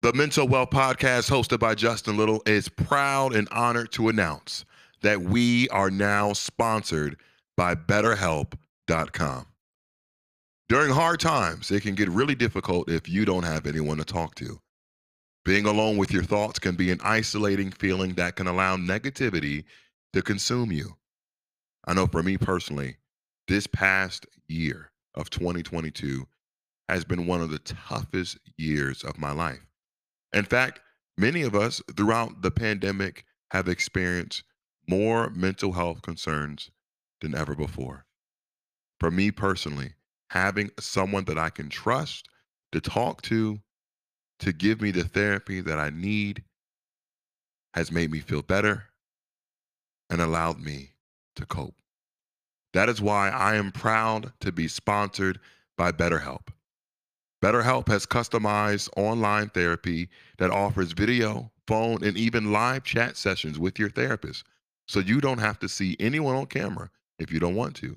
The Mental Wealth Podcast, hosted by Justin Little, is proud and honored to announce that we are now sponsored by BetterHelp.com. During hard times, it can get really difficult if you don't have anyone to talk to. Being alone with your thoughts can be an isolating feeling that can allow negativity to consume you. I know for me personally, this past year of 2022 has been one of the toughest years of my life. In fact, many of us throughout the pandemic have experienced more mental health concerns than ever before. For me personally, having someone that I can trust to talk to, to give me the therapy that I need, has made me feel better and allowed me to cope. That is why I am proud to be sponsored by BetterHelp. BetterHelp has customized online therapy that offers video, phone, and even live chat sessions with your therapist. So you don't have to see anyone on camera if you don't want to.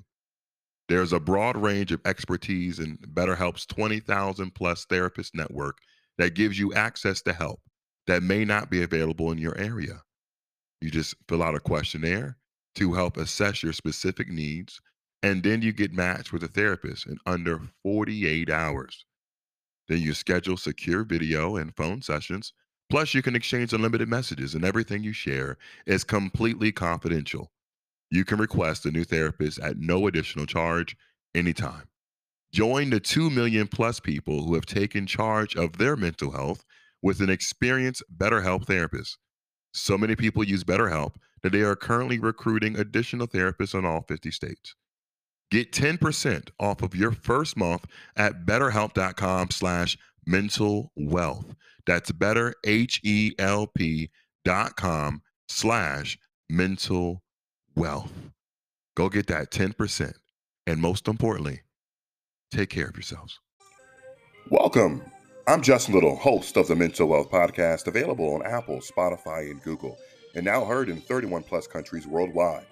There's a broad range of expertise in BetterHelp's 20,000 plus therapist network that gives you access to help that may not be available in your area. You just fill out a questionnaire to help assess your specific needs, and then you get matched with a therapist in under 48 hours. Then you schedule secure video and phone sessions. Plus, you can exchange unlimited messages, and everything you share is completely confidential. You can request a new therapist at no additional charge anytime. Join the 2 million plus people who have taken charge of their mental health with an experienced BetterHelp therapist. So many people use BetterHelp that they are currently recruiting additional therapists in all 50 states. Get 10% off of your first month at betterhelp.com slash mental wealth. That's better, H-E-L-P dot com slash mental wealth. Go get that 10%. And most importantly, take care of yourselves. Welcome. I'm Justin Little, host of the Mental Wealth Podcast, available on Apple, Spotify, and Google, and now heard in 31 plus countries worldwide.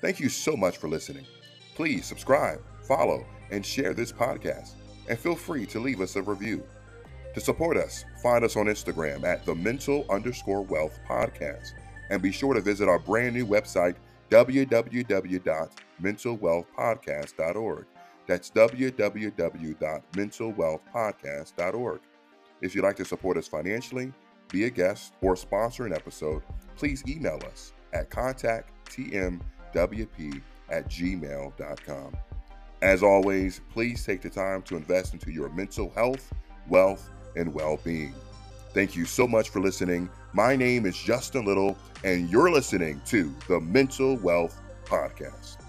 Thank you so much for listening. Please subscribe, follow, and share this podcast. And feel free to leave us a review. To support us, find us on Instagram at the mental underscore wealth podcast. And be sure to visit our brand new website, www.mentalwealthpodcast.org. That's www.mentalwealthpodcast.org. If you'd like to support us financially, be a guest, or sponsor an episode, please email us at contacttmwp at gmail.com. As always, please take the time to invest into your mental health, wealth, and well being. Thank you so much for listening. My name is Justin Little, and you're listening to the Mental Wealth Podcast.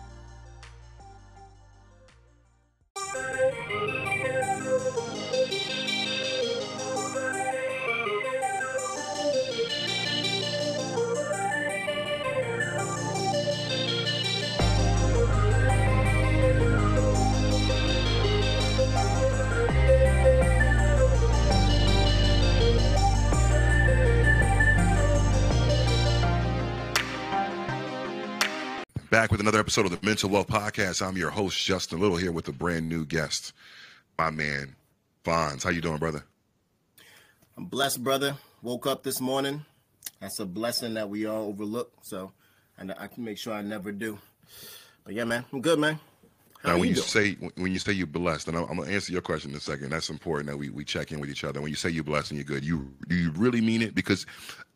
Back with another episode of the Mental Wealth Podcast. I'm your host, Justin Little, here with a brand new guest, my man, Phonz. How you doing, brother? I'm blessed, brother. Woke up this morning. That's a blessing that we all overlook. So, and I can make sure I never do. But yeah, man, I'm good, man. How now, when you, you say when you say you're blessed, and I'm, I'm, gonna answer your question in a second. That's important that we, we check in with each other. When you say you're blessed and you're good, you do you really mean it? Because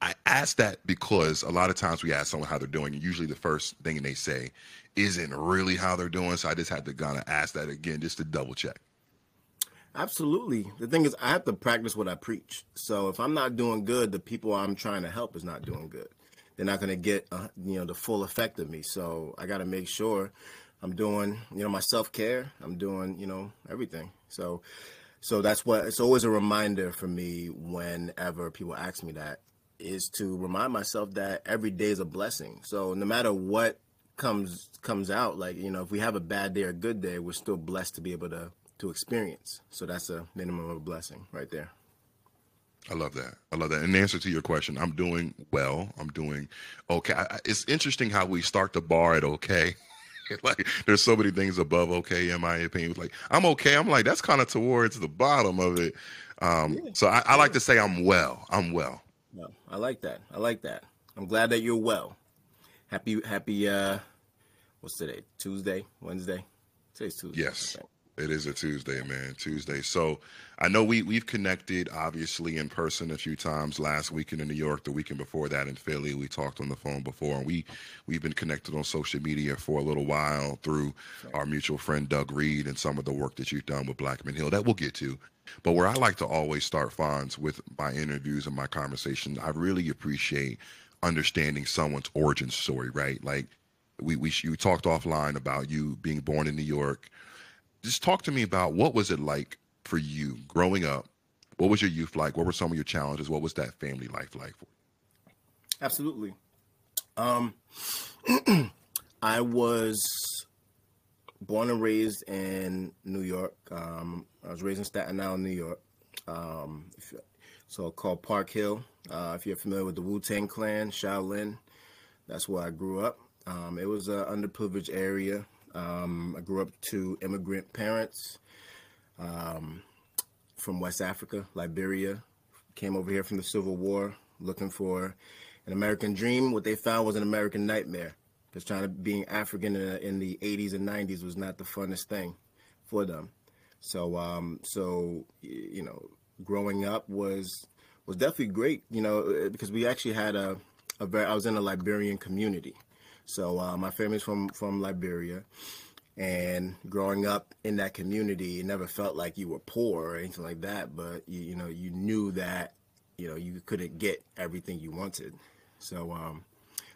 I ask that because a lot of times we ask someone how they're doing, and usually the first thing they say isn't really how they're doing. So I just had to kind of ask that again just to double check. Absolutely. The thing is, I have to practice what I preach. So if I'm not doing good, the people I'm trying to help is not doing good. They're not going to get, uh, you know, the full effect of me. So I got to make sure I'm doing, you know, my self care. I'm doing, you know, everything. So, so that's what it's always a reminder for me whenever people ask me that is to remind myself that every day is a blessing. So no matter what comes comes out, like you know, if we have a bad day or a good day, we're still blessed to be able to to experience. So that's a minimum of a blessing right there. I love that. I love that. In answer to your question, I'm doing well. I'm doing okay. I, it's interesting how we start the bar at okay like there's so many things above okay in my opinion. Like I'm okay. I'm like that's kind of towards the bottom of it. Um, yeah. So I, I, like to say I'm well. I'm well. No, I like that. I like that. I'm glad that you're well. Happy, happy. uh What's today? Tuesday, Wednesday. Today's Tuesday. Yes. It is a Tuesday, man. Tuesday. So I know we we've connected obviously in person a few times last weekend in New York, the weekend before that in Philly. We talked on the phone before, and we we've been connected on social media for a little while through our mutual friend Doug Reed and some of the work that you've done with Black Men Heal that we'll get to. But where I like to always start Phonz with my interviews and my conversations, I really appreciate understanding someone's origin story, right? Like we we you talked offline about you being born in New York just talk to me about what was it like for you growing up? What was your youth like? What were some of your challenges? What was that family life like for you? Absolutely. Um, I was born and raised in New York. Um, I was raised in Staten Island, New York. Um, so called Park Hill. Uh, if you're familiar with the Wu Tang Clan, Shaolin, that's where I grew up. Um, it was an underprivileged area. Um, I grew up to immigrant parents um, from West Africa, Liberia. Came over here from the Civil War looking for an American dream. What they found was an American nightmare because trying to being African in, in, the 80s and 90s was not the funnest thing for them. So, um, so you know, growing up was was definitely great. You know, because we actually had a, a very I was in a Liberian community. So uh, my family's from from Liberia, and growing up in that community, it never felt like you were poor or anything like that. But you, you know, you knew that you know you couldn't get everything you wanted. So, um,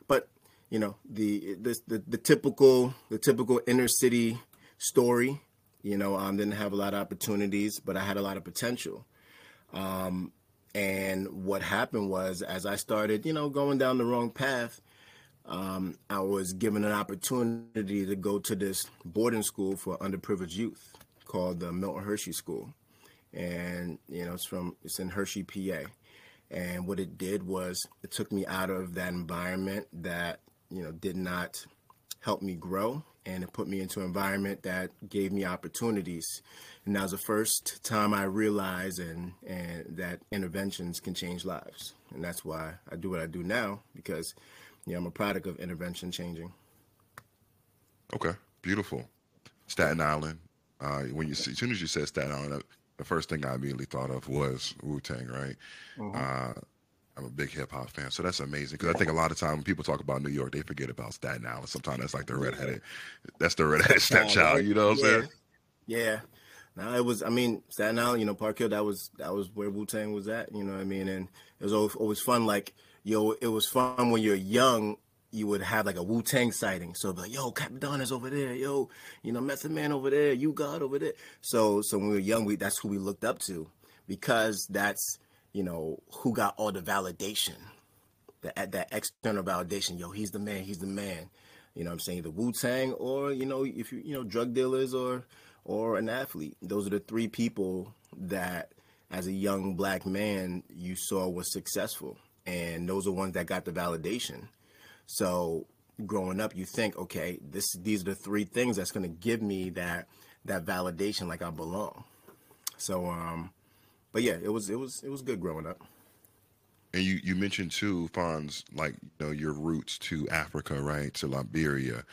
but you know, the, the the the typical the typical inner city story. You know, um, didn't have a lot of opportunities, but I had a lot of potential. Um, and what happened was, as I started, you know, going down the wrong path, um, I was given an opportunity to go to this boarding school for underprivileged youth called the Milton Hershey School, and you know it's from it's in Hershey, PA. And what it did was it took me out of that environment that you know did not help me grow, and it put me into an environment that gave me opportunities. And that was the first time I realized and and that interventions can change lives, and that's why I do what I do now because yeah, I'm a product of intervention changing. Okay, beautiful. Staten Island. Uh, when you see, as soon as you said Staten Island, the first thing I immediately thought of was Wu Tang, right? Mm-hmm. Uh, I'm a big hip hop fan, so that's amazing. Because I think a lot of time when people talk about New York, they forget about Staten Island. Sometimes that's like the redheaded, that's the redheaded stepchild. You know what I'm yeah. saying? Yeah. Now it was. I mean, Staten Island. You know, Park Hill. That was that was where Wu Tang was at. You know what I mean? And it was always, always fun. Like yo, it was fun when you're young. You would have like a Wu Tang sighting, so like, yo, Cappadonna is over there, yo, you know, Method Man over there, U-God over there. So, so when we were young, we that's who we looked up to, because that's you know who got all the validation, that that external validation. Yo, he's the man, he's the man. You know, what I'm saying the Wu Tang, or you know, if you you know, drug dealers or or an athlete. Those are the three people that, as a young black man, you saw was successful and those are ones that got the validation. So growing up, you think, okay, this these are the three things that's going to give me that that validation, like I belong. So, um, but yeah, it was it was it was good growing up. And you you mentioned too, Phonz, like you know your roots to Africa, right, to Liberia.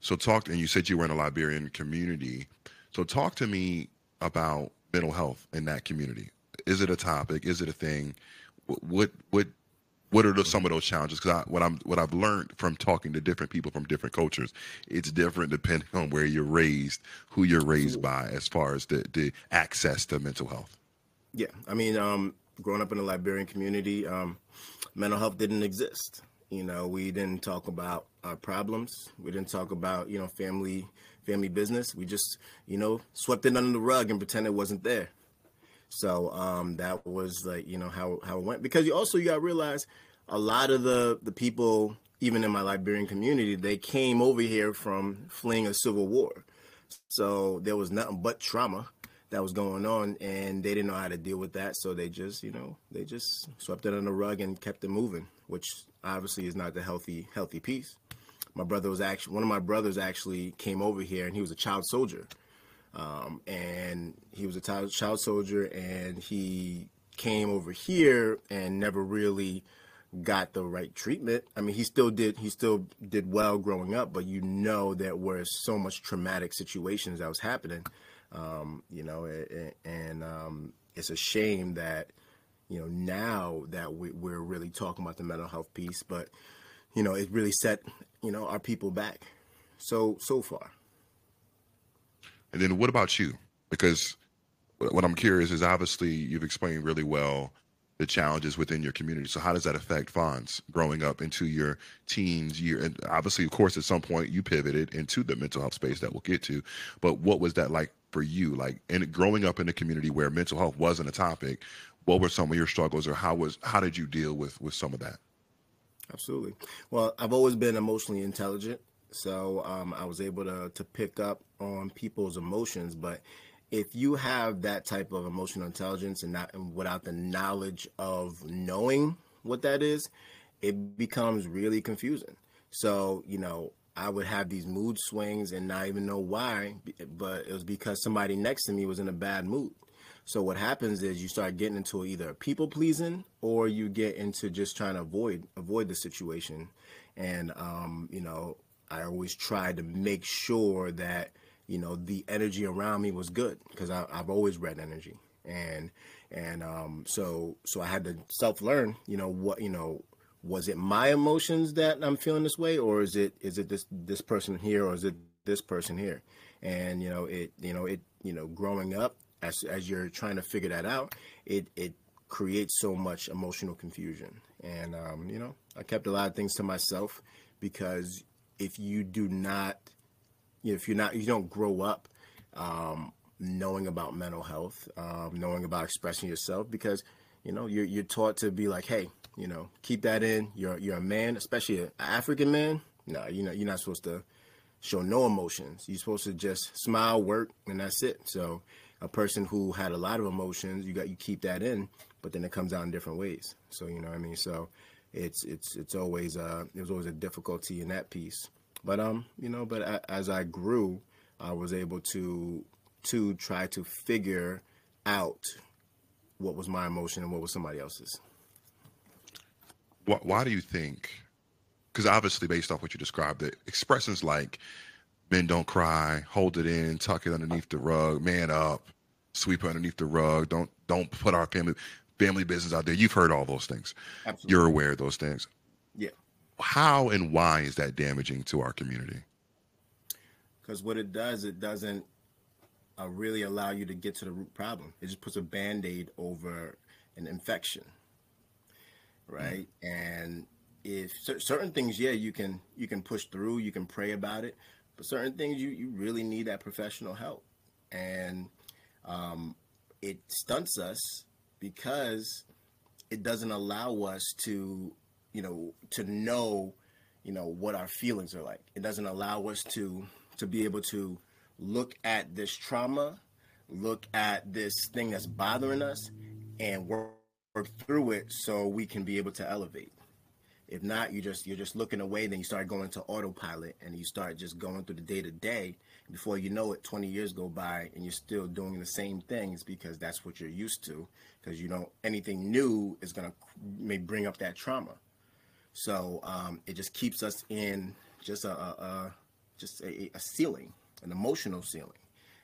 So talk, and you said you were in a Liberian community. So talk to me about mental health in that community. Is it a topic? Is it a thing? What what what are some of those challenges? Because what I'm what I've learned from talking to different people from different cultures, it's different depending on where you're raised, who you're raised by, as far as the the access to mental health. Yeah, I mean, um, growing up in a Liberian community, um, mental health didn't exist. You know, we didn't talk about our problems. We didn't talk about you know family family business. We just you know swept it under the rug and pretend it wasn't there. So um, that was like you know how how it went. Because you also you got to realize a lot of the the people even in my Liberian community they came over here from fleeing a civil war, so there was nothing but trauma that was going on and they didn't know how to deal with that. So they just you know they just swept it on the rug and kept it moving which obviously is not the healthy healthy piece my brother was actually one of my brothers actually came over here and he was a child soldier um, and he was a child, soldier and he came over here and never really got the right treatment. I mean, he still did he still did well growing up, but you know there were so much traumatic situations that was happening. Um, you know, and um, it's a shame that you know now that we, we're really talking about the mental health piece, but you know, it really set you know our people back so so far. And then what about you? Because what I'm curious is obviously you've explained really well the challenges within your community. So how does that affect Phonz growing up into your teens year? And obviously, of course, at some point you pivoted into the mental health space that we'll get to. But what was that like for you? Like, and growing up in a community where mental health wasn't a topic, what were some of your struggles, or how was how did you deal with with some of that? Absolutely. Well, I've always been emotionally intelligent, so um, I was able to to pick up on people's emotions, but if you have that type of emotional intelligence and not and without the knowledge of knowing what that is, it becomes really confusing. So, you know, I would have these mood swings and not even know why, but it was because somebody next to me was in a bad mood. So what happens is you start getting into either people pleasing or you get into just trying to avoid avoid the situation. And um, you know, I always tried to make sure that you know the energy around me was good because I've always read energy. And and um, so so I had to self learn you know what you know was it my emotions that I'm feeling this way or is it is it this this person here or is it this person here? And you know it you know it you know growing up as as you're trying to figure that out it it creates so much emotional confusion. And um, you know I kept a lot of things to myself because if you do not you know, if you're not, you don't grow up um, knowing about mental health, um, knowing about expressing yourself, because you know you're you're taught to be like, hey, you know, keep that in. You're you're a man, especially an African man. No, you know, you're not supposed to show no emotions. You're supposed to just smile, work, and that's it. So a person who had a lot of emotions, you got you keep that in, but then it comes out in different ways. So you know what I mean. So it's it's it's always uh it was always a difficulty in that piece. But um, you know, but as I grew, I was able to to try to figure out what was my emotion and what was somebody else's. Why, why do you think? Because obviously, based off what you described, the expressions like "men don't cry," "hold it in," "tuck it underneath the rug," "man up," "sweep underneath the rug," "don't don't put our family family business out there." You've heard all those things. Absolutely. You're aware of those things. Yeah how and why is that damaging to our community? Because what it does, it doesn't uh, really allow you to get to the root problem. It just puts a band aid over an infection, right? Mm. And if certain things, yeah, you can you can push through, you can pray about it, but certain things you you really need that professional help, and um, it stunts us because it doesn't allow us to you know, to know, you know, what our feelings are like. It doesn't allow us to to be able to look at this trauma, look at this thing that's bothering us, and work, work through it so we can be able to elevate. If not, you just you're just looking away, then you start going to autopilot and you start just going through the day to day. Before you know it, 20 years go by and you're still doing the same things because that's what you're used to. Because you don't anything new is gonna may bring up that trauma. So um, it just keeps us in just a, a, a just a, a, ceiling, an emotional ceiling,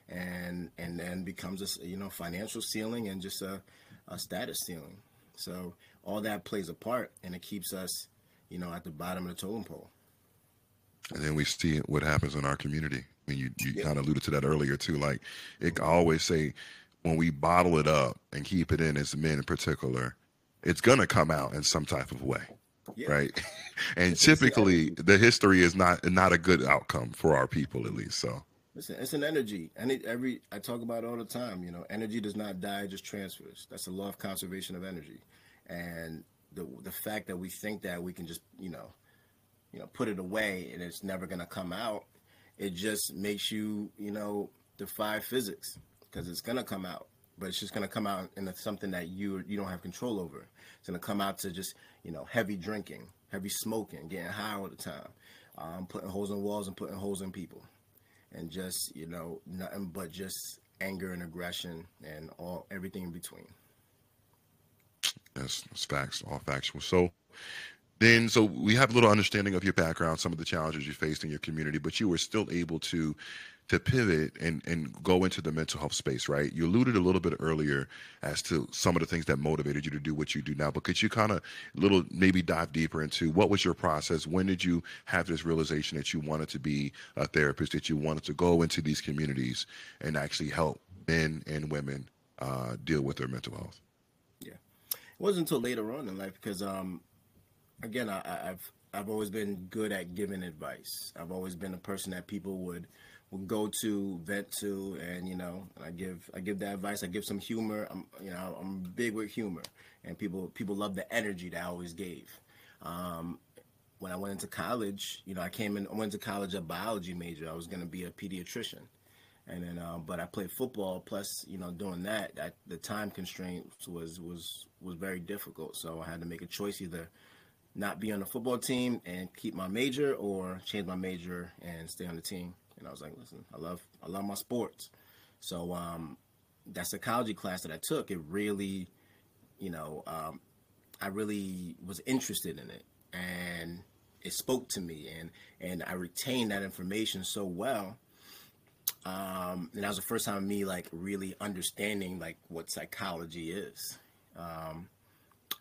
and and then becomes a you know financial ceiling and just a, a status ceiling. So all that plays a part, and it keeps us you know at the bottom of the totem pole. And then we see what happens in our community. I mean, you, you yeah. kind of alluded to that earlier too. Like it I always say, when we bottle it up and keep it in as men in particular, it's gonna come out in some type of way yeah. right? and typically, the history is not not a good outcome for our people, at least. So. Listen, it's an energy. And it, every I talk about all the time. You know, energy does not die; it just transfers. That's the law of conservation of energy. And the the fact that we think that we can just you know, you know, put it away and it's never to come out, it just makes you you know defy physics because it's to come out but it's just to come out into something that you you don't have control over. It's to come out to just you know heavy drinking, heavy smoking, getting high all the time, um, putting holes in walls and putting holes in people, and just you know nothing but just anger and aggression and all everything in between. That's, that's facts, all factual. So then, so we have a little understanding of your background, some of the challenges you faced in your community, but you were still able to to pivot and and go into the mental health space, right? You alluded a little bit earlier as to some of the things that motivated you to do what you do now, but could you kind of little maybe dive deeper into what was your process? When did you have this realization that you wanted to be a therapist, that you wanted to go into these communities and actually help men and women uh, deal with their mental health? It wasn't until later on in life because, um, again, I, I've I've always been good at giving advice. I've always been a person that people would will go to, vent to, and you know, I give I give that advice. I give some humor. I'm you know I'm big with humor, and people people love the energy that I always gave. Um, when I went into college, you know, I came in. I went to college a biology major. I was going to be a pediatrician, and then um, but I played football. Plus, you know, doing that, that the time constraints was was was very difficult. So I had to make a choice either not be on the football team and keep my major, or change my major and stay on the team. And I was like, listen, I love I love my sports. So um, that psychology class that I took, it really, you know, um, I really was interested in it, and it spoke to me, and and I retained that information so well. Um, and that was the first time me like really understanding like what psychology is. Um,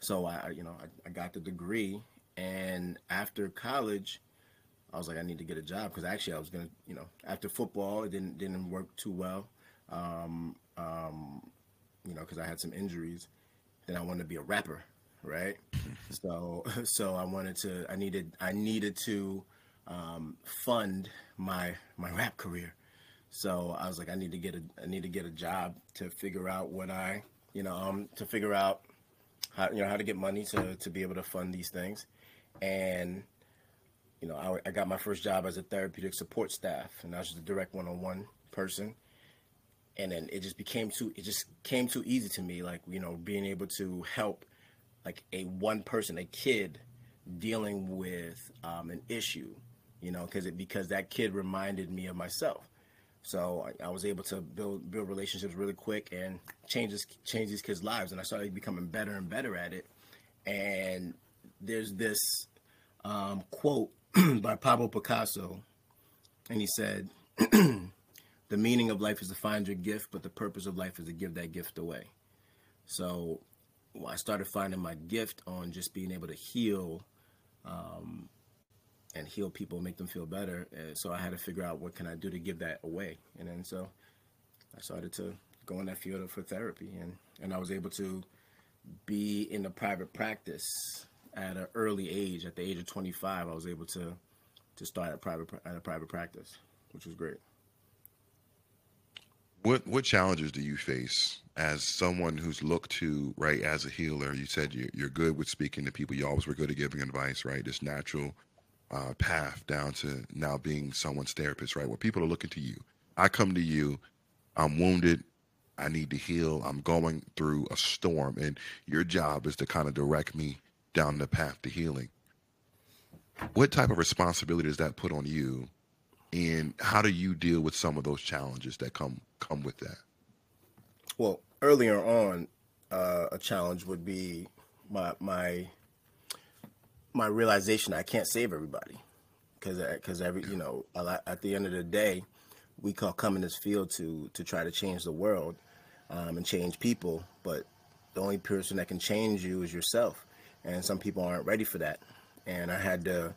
so I, you know, I, I got the degree, and after college, I was like, I need to get a job because actually I was gonna, you know, after football it didn't didn't work too well, um, um, you know, because I had some injuries. Then I wanted to be a rapper, right? so so I wanted to, I needed I needed to um, fund my my rap career. So I was like, I need to get a I need to get a job to figure out what I, you know, um, to figure out how you know how to get money to to be able to fund these things, and you know, I, I, got my first job as a therapeutic support staff, and I was just a direct one-on-one person. And then it just became too, it just came too easy to me, like you know, being able to help, like a one person, a kid, dealing with um, an issue, you know, because it because that kid reminded me of myself. So I, I, was able to build build relationships really quick and change this, change these kids' lives, and I started becoming better and better at it. And there's this um, quote by Pablo Picasso, and he said, "The meaning of life is to find your gift, but the purpose of life is to give that gift away." So, well, I started finding my gift on just being able to heal, um, and heal people, make them feel better. And so I had to figure out what can I do to give that away, and then so I started to go in that field for therapy, and and I was able to be in a private practice at an early age, at the age of 25, I was able to to start a private at a private practice, which was great. What what challenges do you face as someone who's looked to right as a healer? You said you, you're good with speaking to people. You always were good at giving advice, right? This natural uh, path down to now being someone's therapist, right? Where people are looking to you. I come to you. I'm wounded. I need to heal. I'm going through a storm, and your job is to kind of direct me down the path to healing. What type of responsibility does that put on you? And how do you deal with some of those challenges that come come with that? Well, earlier on, uh, a challenge would be my my my realization I can't save everybody because because every you know at the end of the day, we call come in this field to to try to change the world um, and change people, but the only person that can change you is yourself and some people aren't ready for that. And I had to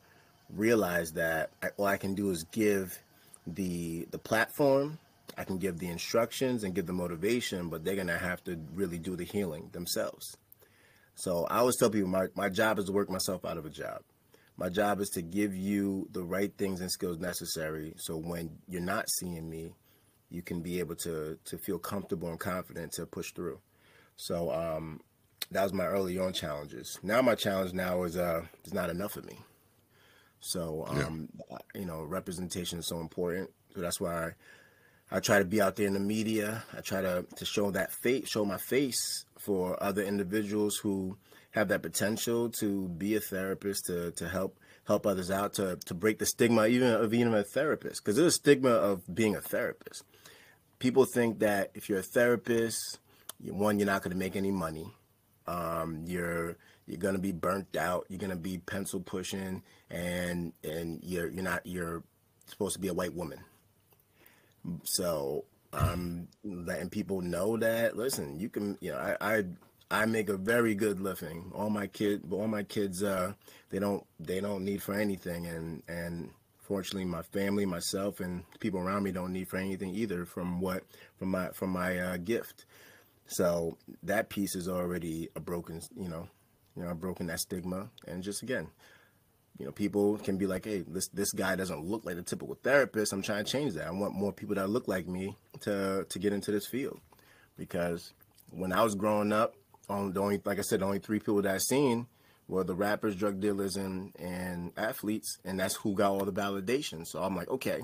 realize that I, all I can do is give the the platform, I can give the instructions and give the motivation, but they're gonna have to really do the healing themselves. So I always tell people my, my job is to work myself out of a job. My job is to give you the right things and skills necessary so when you're not seeing me, you can be able to to feel comfortable and confident to push through. So um, that was my early on challenges. Now my challenge now is uh there's not enough of me. So um yeah. you know, representation is so important. So that's why I, try to be out there in the media. I try to to show that face, show my face for other individuals who have that potential to be a therapist to to help help others out to to break the stigma even of being a therapist because there's a stigma of being a therapist. People think that if you're a therapist, one you're not going to make any money. Um, you're you're going to be burnt out. You're going to be pencil pushing, and and you're you're not you're supposed to be a white woman. So I'm letting people know that listen, you can you know I I, I make a very good living. All my kids, all my kids, uh, they don't they don't need for anything, and and fortunately my family, myself, and people around me don't need for anything either from what from my from my uh, gift. So that piece is already a broken, you know, you know, broken that stigma, and just again, you know, people can be like, hey, this this guy doesn't look like a typical therapist. I'm trying to change that. I want more people that look like me to to get into this field, because when I was growing up, on the only like I said, the only three people that I seen were the rappers, drug dealers, and and athletes, and that's who got all the validation. So I'm like, okay,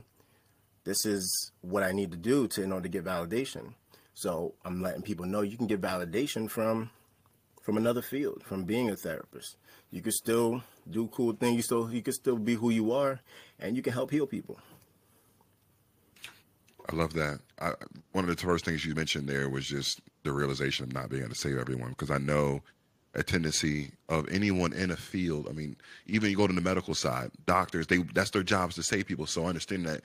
this is what I need to do to in order to get validation. So I'm letting people know you can get validation from from another field, from being a therapist. You can still do cool things. You still you can still be who you are, and you can help heal people. I love that. I, one of the first things you mentioned there was just the realization of not being able to save everyone, because I know a tendency of anyone in a field. I mean, even you go to the medical side, doctors, they that's their jobs to save people. So I understand that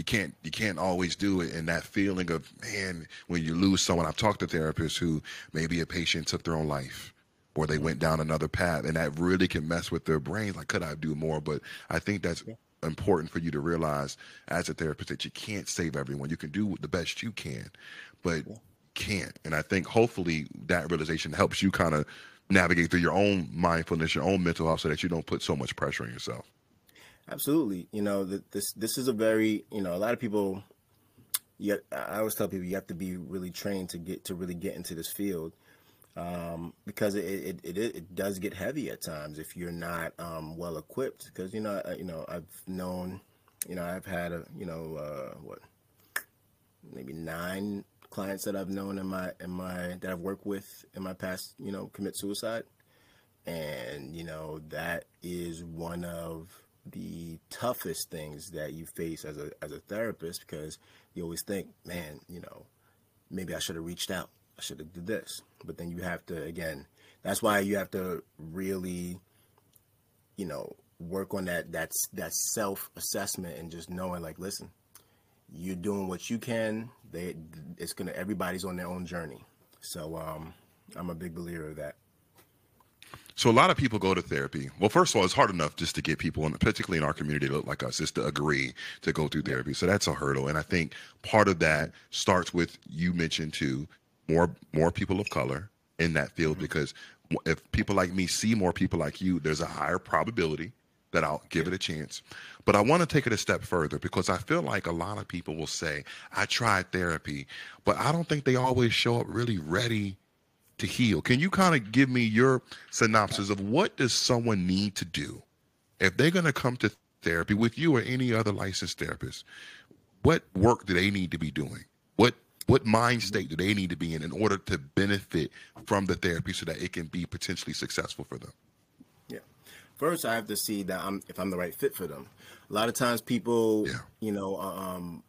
you can't you can't always do it and that feeling of man when you lose someone i've talked to therapists who maybe a patient took their own life or they went down another path and that really can mess with their brains like could i do more? But i think that's important for you to realize as a therapist that you can't save everyone. You can do the best you can but can't. And i think hopefully that realization helps you kind of navigate through your own mindfulness your own mental health so that you don't put so much pressure on yourself Absolutely. You know, that this this is a very you know a lot of people. Yet I always tell people you have to be really trained to get to really get into this field, um, because it, it, it it does get heavy at times if you're not um, well equipped. Because you know you know I've known, you know I've had a you know uh, what maybe nine clients that I've known in my in my that I've worked with in my past you know commit suicide, and you know that is one of the toughest things that you face as a as a therapist because you always think, man, you know, maybe I should have reached out. I should have did this. But then you have to again, that's why you have to really, you know, work on that that's that self assessment and just knowing like, listen, you're doing what you can. They it's gonna everybody's on their own journey. So um I'm a big believer of that. So a lot of people go to therapy. Well, first of all, it's hard enough just to get people, in, particularly in our community, to look like us, just to agree to go through therapy. So that's a hurdle, and I think part of that starts with you mentioned too more more people of color in that field mm-hmm. because if people like me see more people like you, there's a higher probability that I'll give it a chance. But I want to take it a step further because I feel like a lot of people will say, I tried therapy, but I don't think they always show up really ready to heal. Can you kind of give me your synopsis of what does someone need to do if they're going to come to therapy with you or any other licensed therapist? What work do they need to be doing? What what mind state do they need to be in in order to benefit from the therapy so that it can be potentially successful for them? Yeah. First, I have to see that I'm if I'm the right fit for them. A lot of times, people, yeah. you know, uh, um,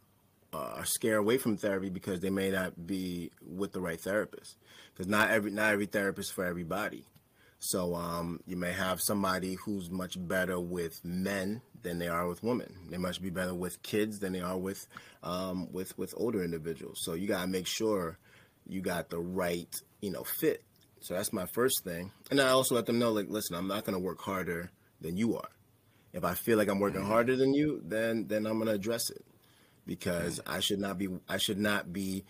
uh, are scared away from therapy because they may not be with the right therapist because not every not every therapist for everybody. So um, you may have somebody who's much better with men than they are with women. They must be better with kids than they are with um, with with older individuals. So you gotta make sure you got the right you know fit. So that's my first thing, and I also let them know like, listen, I'm not gonna work harder than you are. If I feel like I'm working harder than you, then then I'm gonna address it because I should not be I should not be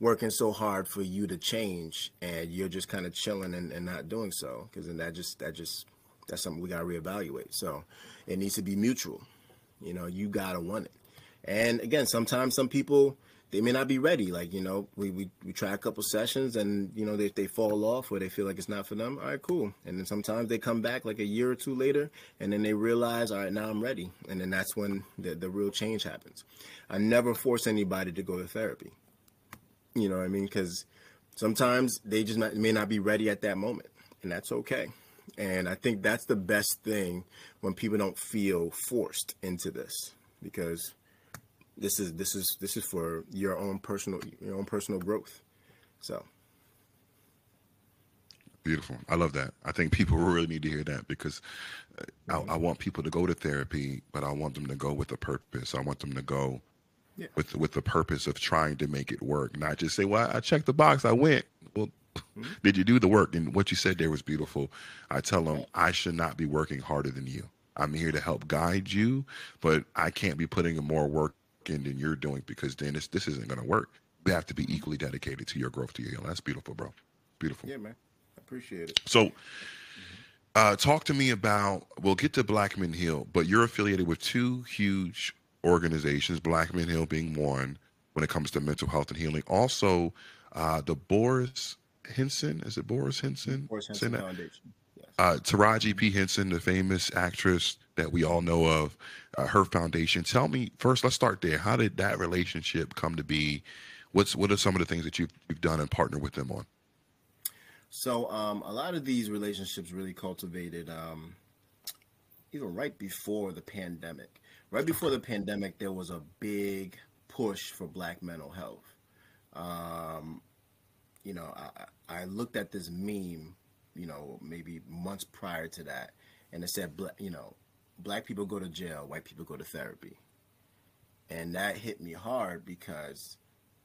working so hard for you to change and you're just kind of chilling and, and not doing so because then that just that just that's something we got to reevaluate. So it needs to be mutual. You know you gotta want it. And again sometimes some people they may not be ready like you know we, we, we try a couple sessions and you know they, they fall off or they feel like it's not for them all right cool and then sometimes they come back like a year or two later and then they realize all right now i'm ready and then that's when the, the real change happens i never force anybody to go to therapy you know what I mean? Because sometimes they just not, may not be ready at that moment. and that's okay. And I think that's the best thing when people don't feel forced into this because this is this is this is for your own personal your own personal growth. So Beautiful. I love that. I think people really need to hear that because uh, I, I, want people to go to therapy, but I want them to go with a purpose. I want them to go yeah. with with the purpose of trying to make it work, not just say, "Well, I checked the box, I went." Well, mm-hmm. did you do the work? And what you said there was beautiful. I tell them I should not be working harder than you. I'm here to help guide you, but I can't be putting more work than you're doing because then this this isn't going to work. We have to be equally dedicated to your growth, to your healing. That's beautiful, bro. Beautiful. Yeah, man. I appreciate it. So. Uh, talk to me about. We'll get to Black Men Heal, but you're affiliated with two huge organizations, Black Men Heal being one, when it comes to mental health and healing. Also, uh, the Boris Henson, is it Boris Henson? Boris Henson Foundation. Uh, Taraji P. Henson, the famous actress that we all know of, uh, her foundation. Tell me first. Let's start there. How did that relationship come to be? What's what are some of the things that you've, you've done and partnered with them on? So um, a lot of these relationships really cultivated um, even right before the pandemic. Right before the pandemic, there was a big push for Black mental health. Um, you know, I, I looked at this meme, you know, maybe months prior to that, and it said, you know, black people go to jail, white people go to therapy. And that hit me hard because,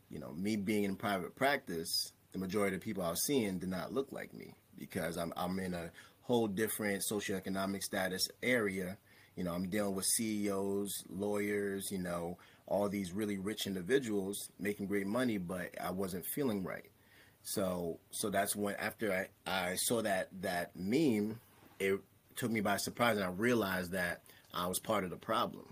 you know, me being in private practice, the majority of people I was seeing did not look like me because I'm, I'm in a whole different socioeconomic status area. You know, I'm dealing with CEOs, lawyers, you know, all these really rich individuals making great money, but I wasn't feeling right. So so that's when after I, I saw that that meme, it took me by surprise and I realized that I was part of the problem.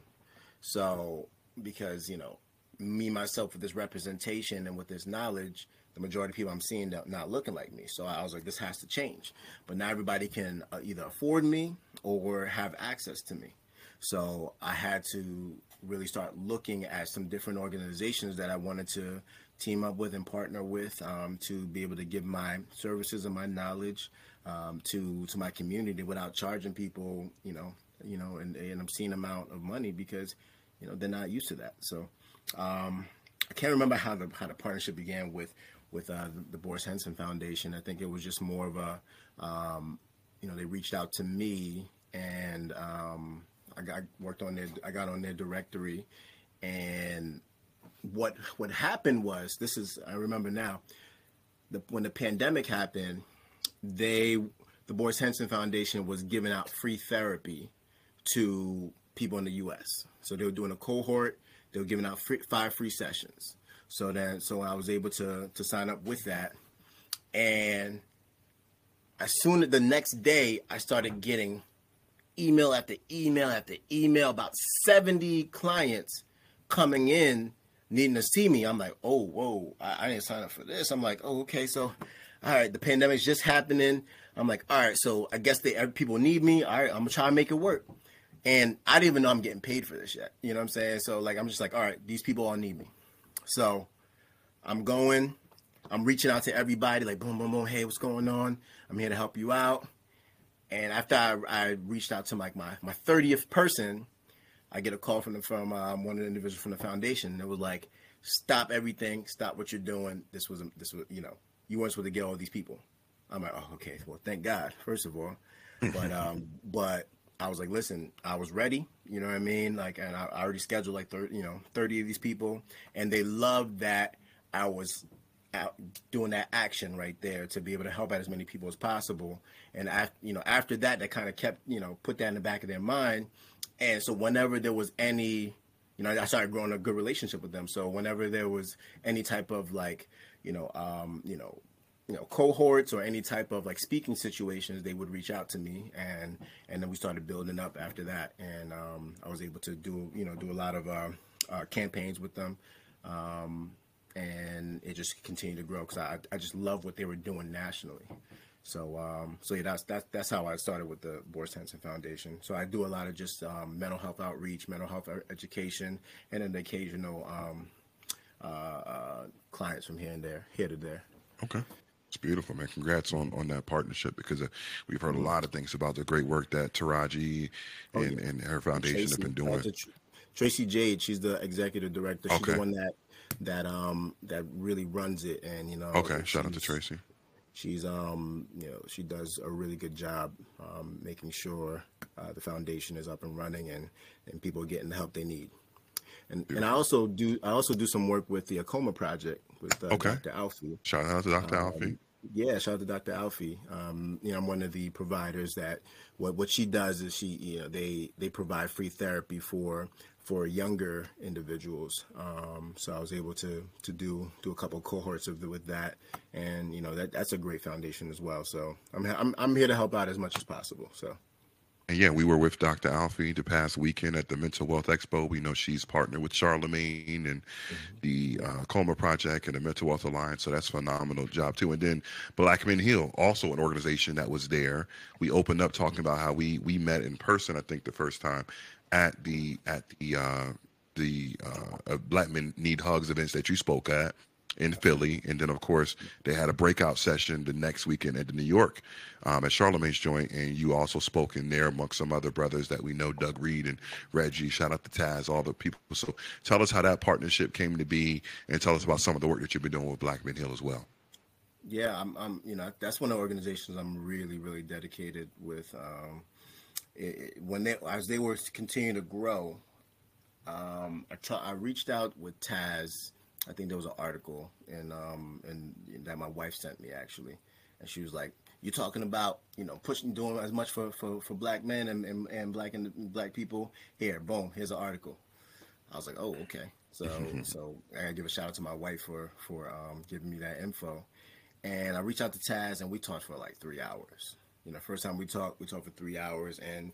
So because, you know, me myself with this representation and with this knowledge, the majority of people I'm seeing not, not looking like me. So I was like, this has to change. But now everybody can uh, either afford me or have access to me. So I had to really start looking at some different organizations that I wanted to team up with and partner with um, to be able to give my services and my knowledge um, to to my community without charging people, you know, you know, an, an obscene amount of money because you know they're not used to that. So um, I can't remember how the how the partnership began with with uh, the, the, Boris Henson Foundation. I think it was just more of a, um, you know, they reached out to me and um, I got worked on their, I got on their directory, and what what happened was this is I remember now, the, when the pandemic happened, they the Boris Henson Foundation was giving out free therapy to people in the U.S. So they were doing a cohort. They were giving out free, five free sessions. So then, so I was able to to sign up with that, and as soon as the next day, I started getting email after email after email about 70 clients coming in needing to see me. I'm like, oh, whoa, I, I didn't sign up for this. I'm like, oh, okay, so all right, the pandemic's just happening. I'm like, all right, so I guess they people need me. All right, I'm gonna try and make it work. And I didn't even know I'm getting paid for this yet. You know what I'm saying? So like, I'm just like, all right, these people all need me. So I'm going. I'm reaching out to everybody, like, boom, boom, boom. Hey, what's going on? I'm here to help you out. And after I, I reached out to like my, my 30th person, I get a call from the, from um, one of the individuals from the foundation. And it was like, stop everything, stop what you're doing. This was this was you know you weren't supposed to get all these people. I'm like, oh okay, well thank God first of all, but um but I was like, listen, I was ready. You know what I mean? Like, and I, I already scheduled like 30, you know 30 of these people, and they loved that I was out doing that action right there to be able to help out as many people as possible. And after, you know, after that, that kind of kept, you know, put that in the back of their mind. And so whenever there was any, you know, I started growing a good relationship with them. So whenever there was any type of like, you know, um, you know, you know, cohorts or any type of like speaking situations, they would reach out to me, and and then we started building up after that, and um, I was able to do, you know, do a lot of uh, uh, campaigns with them. Um, and it just continued to grow because I, I just love what they were doing nationally. So um, so yeah, that's that's that's how I started with the Boris Henson Foundation. So I do a lot of just um, mental health outreach, mental health education, and an occasional um, uh, uh, clients from here and there, here to there. Okay. It's beautiful, man. Congrats on on that partnership because uh, we've heard a lot of things about the great work that Taraji Oh, and, yeah. and her foundation have been doing. Tr- Tracy Jade, she's the executive director. She's Okay. the one that that um that really runs it, and you know. Okay, shout out to Tracy. She's um you know she does a really good job um, making sure uh, the foundation is up and running and and people are getting the help they need. And and I also do I also do some work with the AAKOMA Project with uh, Okay. Dr. Alfiee. Shout out to Dr. Um, Alfiee. Yeah, shout out to Dr. Alfiee. Um, you know, I'm one of the providers that what what she does is she, you know, they they provide free therapy for for younger individuals. Um, so I was able to to do do a couple cohorts of the, with that, and you know that that's a great foundation as well. So I'm I'm I'm here to help out as much as possible. So And yeah, we were with Dr. Alfiee the past weekend at the Mental Wealth Expo. We know she's partnered with Charlemagne and the uh, AAKOMA Project and the Mental Wealth Alliance. So that's a phenomenal job too. And then Black Men Heal, also an organization that was there. We opened up talking about how we we met in person. I think the first time at the at the uh, the uh, uh, Black Men Need Hugs events that you spoke at in Philly, and then of course they had a breakout session the next weekend at the New York um, at Charlemagne's joint, and you also spoke in there amongst some other brothers that we know, Doug Reed and Reggie. Shout out to Taz, all the people. So tell us how that partnership came to be, and tell us about some of the work that you've been doing with Black Men Heal as well. yeah, I'm I'm you know that's one of the organizations I'm really really dedicated with. Um, it, when they as they were continuing to grow, um, I, reached out with Taz. I think there was an article and um and that my wife sent me actually, and she was like, "You're talking about you know pushing doing as much for for, for black men and, and, and black and black people. Here, boom, here's an article." I was like, "Oh, okay." So so I gotta give a shout out to my wife for for um, giving me that info, and I reached out to Taz and we talked for like three hours. You know, first time we talked, we talked for three hours, and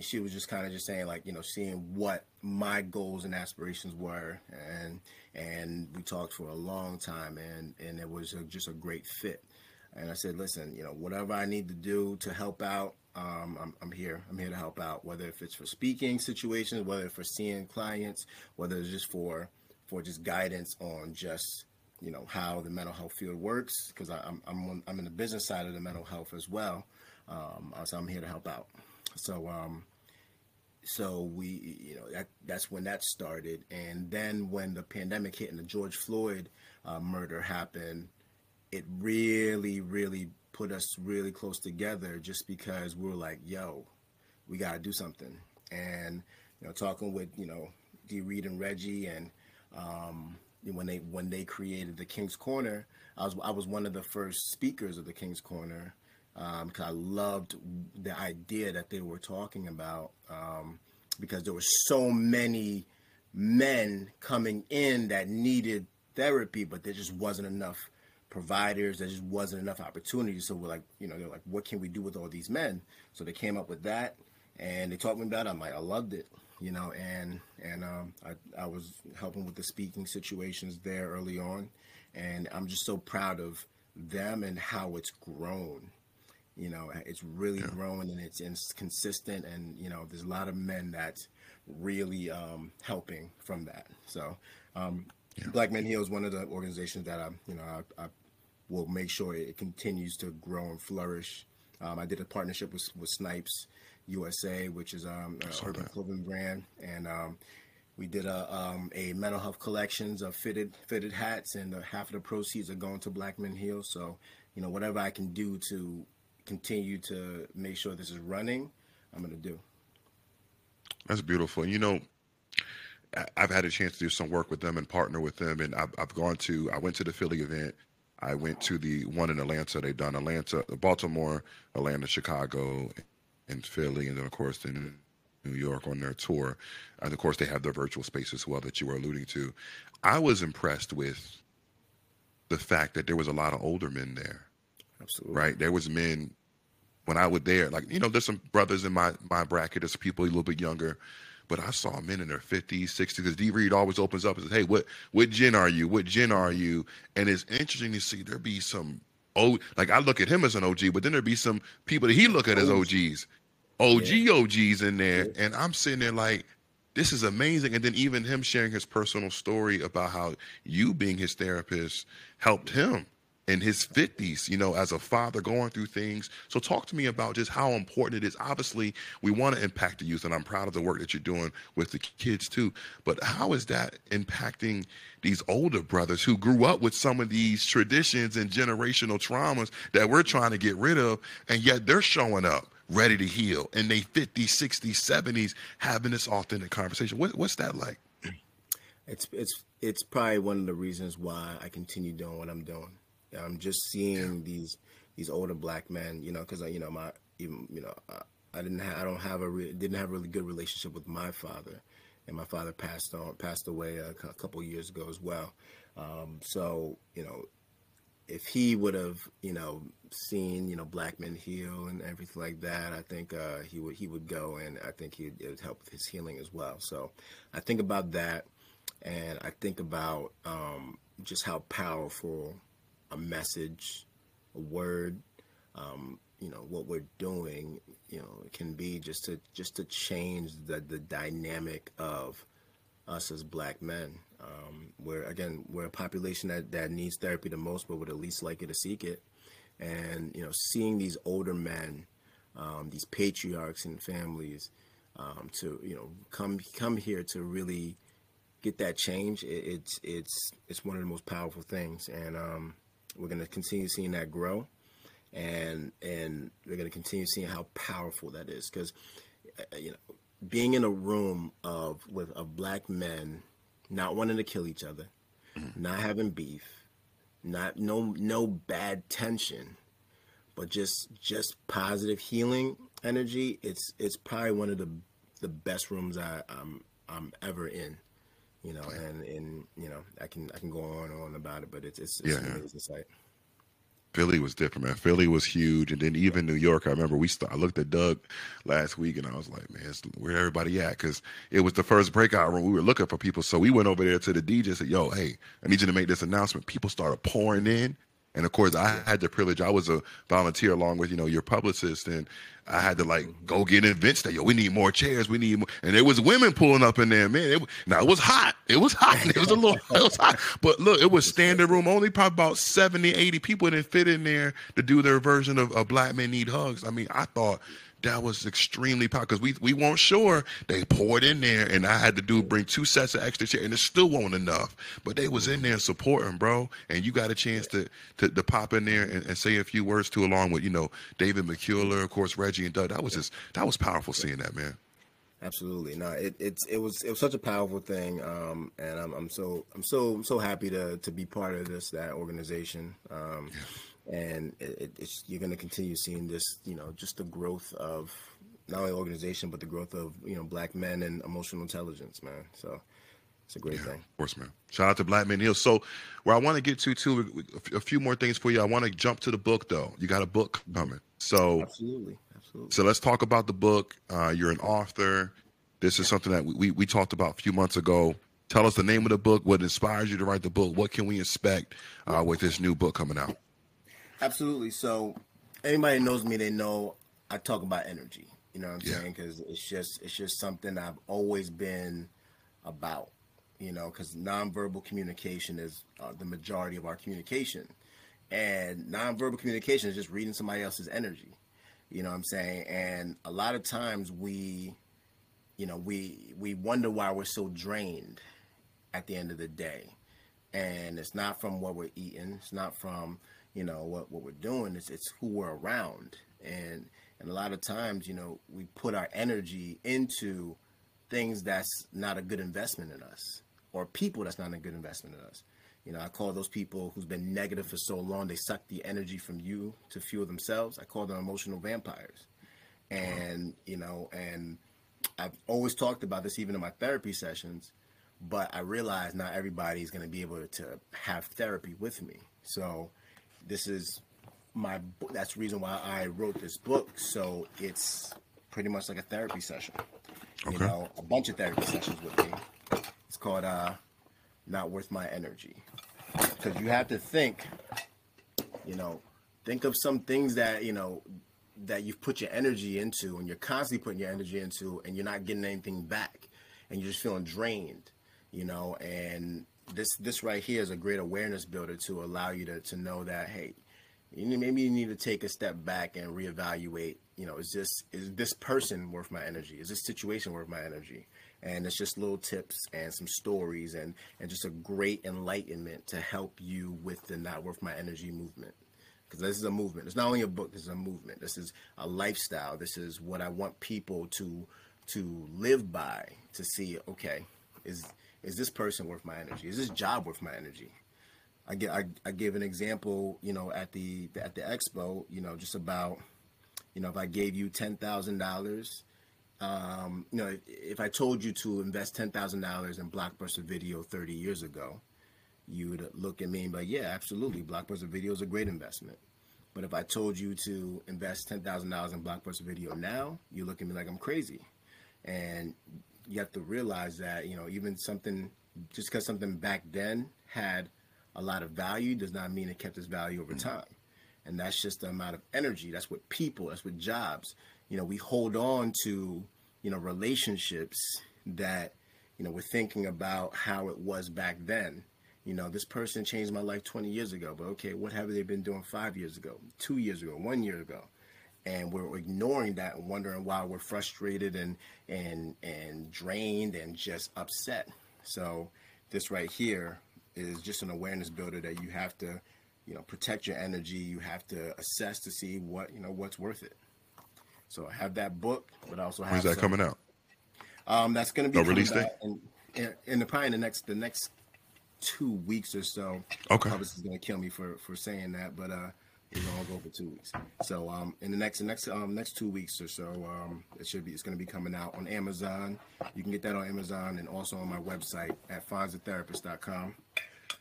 she was just kind of just saying like, you know, seeing what my goals and aspirations were, and and we talked for a long time, and and it was a, just a great fit. And I said, listen, you know, whatever I need to do to help out, um, I'm, I'm here. I'm here to help out, whether if it's for speaking situations, whether for seeing clients, whether it's just for for just guidance on just you know how the mental health field works because I'm I'm I'm in the business side of the mental health as well. Um, so I'm here to help out. So um, so we you know that that's when that started, and then when the pandemic hit and the George Floyd uh, murder happened, it really really put us really close together just because we were like, yo, we got to do something. And you know, talking with you know D Reed and Reggie, and um, when they when they created the King's Corner, I was I was one of the first speakers of the King's Corner because I loved the idea that they were talking about um, because there were so many men coming in that needed therapy, but there just wasn't enough providers. There just wasn't enough opportunities. So we're like, you know, they're like, what can we do with all these men? So they came up with that, and they talked me about it. I'm like, I loved it, you know, and and um, I I was helping with the speaking situations there early on, and I'm just so proud of them and how it's grown. You know, it's really Yeah. grown and it's, it's consistent, and you know, there's a lot of men that's really um, helping from that. So, um, Yeah. Black Men Heal is one of the organizations that I, you know, I, I will make sure it continues to grow and flourish. Um, I did a partnership with, with Snipes USA, which is um, a saw urban that. clothing brand, and um, we did a um, a mental health collections of fitted fitted hats, and uh, half of the proceeds are going to Black Men Heal. So, you know, whatever I can do to continue to make sure this is running, I'm gonna do. That's beautiful. And you know, I've had a chance to do some work with them and partner with them. And I've, I've gone to, I went to the Philly event. I went to the one in Atlanta. They've done Atlanta, Baltimore, Atlanta, Chicago, and Philly. And then, of course, in New York on their tour. And of course, they have their virtual space as well that you were alluding to. I was impressed with the fact that there was a lot of older men there Absolutely. right? There was men when I was there, like you know, there's some brothers in my my bracket, there's people a little bit younger, but I saw men in their 50s, 60s. Because D Reed always opens up and says, "Hey, what what gen are you? What gen are you?" And it's interesting to see there be some oh, like I look at him as an OG, but then there be some people that he look at as OGs, OG OGs in there, and I'm sitting there like. This is amazing. And then even him sharing his personal story about how you being his therapist helped him in his 50s, you know, as a father going through things. So, talk to me about just how important it is. Obviously, we want to impact the youth, and I'm proud of the work that you're doing with the kids too. But how is that impacting these older brothers who grew up with some of these traditions and generational traumas that we're trying to get rid of, and yet they're showing up ready to heal and they 50s, 60s, 70s having this authentic conversation? What, what's that like? It's it's it's probably one of the reasons why I continue doing what I'm doing. I'm just seeing these these older black men, you know, because you know my even you know I, I didn't have I don't have a re- didn't have a really good relationship with my father, and my father passed on passed away a, a couple years ago as well. Um, so you know, if he would have you know seen you know black men heal and everything like that, I think uh, he would he would go and I think he it would help with his healing as well. So I think about that, and I think about um, just how powerful a message, a word, um, you know, what we're doing, you know, it can be just to just to change the the dynamic of us as black men. Um, we're again we're a population that, that needs therapy the most, but would at least likely to seek it. And you know, seeing these older men, um, these patriarchs and families, um, to you know come come here to really get that change, it, it's it's it's one of the most powerful things. And um, we're going to continue seeing that grow, and and we're going to continue seeing how powerful that is. Because uh, you know, being in a room of with of black men not wanting to kill each other, mm-hmm. not having beef, not no no bad tension, but just just positive healing energy. It's it's probably one of the the best rooms I, I'm I'm ever in you know, and and you know, I can I can go on and on about it, but it's it's, it's yeah, amazing sight. Philly was different, man. Philly was huge, and then even New York. I remember we. St- I looked at Doug last week, and I was like, "Man, where everybody at?" Because it was the first breakout room. We were looking for people, so we went over there to the DJ. and Said, "Yo, hey, I need you to make this announcement." People started pouring in, and of course, I had the privilege. I was a volunteer along with you know your publicist, and I had to like mm-hmm. go get Vince that yo, we need more chairs, we need more. And there was women pulling up in there, man. It, now it was hot. It was hot. It was a little, it was hot. But look, it was standing room only. Probably about 70, 80 people didn't fit in there to do their version of, of Black Men Need Hugs. I mean, I thought that was extremely powerful because we we weren't sure. They poured in there, and I had to do bring two sets of extra chairs, and it still wasn't enough. But they was in there supporting, bro. And you got a chance to to, to pop in there and, and, say a few words to, along with you know David McCullough, of course Reggie and Doug. That was just that was powerful seeing that man. Absolutely, no, it it's it was it was such a powerful thing, um, and I'm I'm so I'm so I'm so happy to to be part of this that organization. Um, yeah and it, it's you're going to continue seeing this, you know, just the growth of not only organization but the growth of you know black men and emotional intelligence, man. So it's a great yeah, thing. Of course, man. Shout out to Black Men Heal. So, where I want to get to too, a few more things for you. I want to jump to the book though. You got a book coming. So absolutely, absolutely. So let's talk about the book. Uh, you're an author. This is something that we, we, we talked about a few months ago. Tell us the name of the book. What inspires you to write the book? What can we expect uh, with this new book coming out? Absolutely. So anybody knows me, they know I talk about energy. You know what I'm yeah. saying? Because it's just it's just something I've always been about. You know, because nonverbal communication is uh, the majority of our communication, and nonverbal communication is just reading somebody else's energy. You know what I'm saying? And a lot of times we, you know, we we wonder why we're so drained at the end of the day, and it's not from what we're eating. It's not from you know what what we're doing is it's who we're around. And and a lot of times you know we put our energy into things that's not a good investment in us or people that's not a good investment in us. You know i call those people who's been negative for so long they suck the energy from you to fuel themselves. I call them emotional vampires. And you know and i've always talked about this even in my therapy sessions but i realize not everybody's going to be able to have therapy with me. So this is my that's the reason why I wrote this book. So it's pretty much like a therapy session. Okay. You know, a bunch of therapy sessions with me. It's called uh Not Worth My Energy. Because you have to think, you know, think of some things that, you know, that you've put your energy into and you're constantly putting your energy into and you're not getting anything back and you're just feeling drained, you know, and this this right here is a great awareness builder to allow you to to know that hey, you need, maybe you need to take a step back and reevaluate. You know, is this is this person worth my energy? Is this situation worth my energy? And it's just little tips and some stories and and just a great enlightenment to help you with the not worth my energy movement because this is a movement. It's not only a book. This is a movement. This is a lifestyle. This is what I want people to to live by. To see, okay, is is this person worth my energy? Is this job worth my energy? I get I, I gave an example, you know, at the at the expo, you know, just about, you know, if I gave you ten thousand dollars, um, you know, if I told you to invest ten thousand dollars in Blockbuster Video thirty years ago, you would look at me and be like, yeah, absolutely. Blockbuster Video is a great investment. But if I told you to invest $10,000 in Blockbuster Video now, you look at me like I'm crazy. And you have to realize that, you know, even something, just because something back then had a lot of value does not mean it kept its value over mm-hmm. time. And that's just the amount of energy. That's what people, that's what jobs, you know, we hold on to, you know, relationships that, you know, we're thinking about how it was back then you know, this person changed my life 20 years ago, but okay, what have they been doing five years ago, two years ago, one year ago? And we're ignoring that and wondering why we're frustrated and and and drained and just upset. So this right here is just an awareness builder that you have to, you know, protect your energy. You have to assess to see what you know what's worth it. So I have that book, but I also have. When's that some, coming out? Um, that's going to be a release date in, in, in the probably in the next the next two weeks or so. Okay. Publicist is gonna kill me for for saying that, but uh, we're gonna go for two weeks. So um, in the next the next um next two weeks or so, um, it should be it's gonna be coming out on Amazon. You can get that on Amazon and also on my website at phonzthetherapist.com.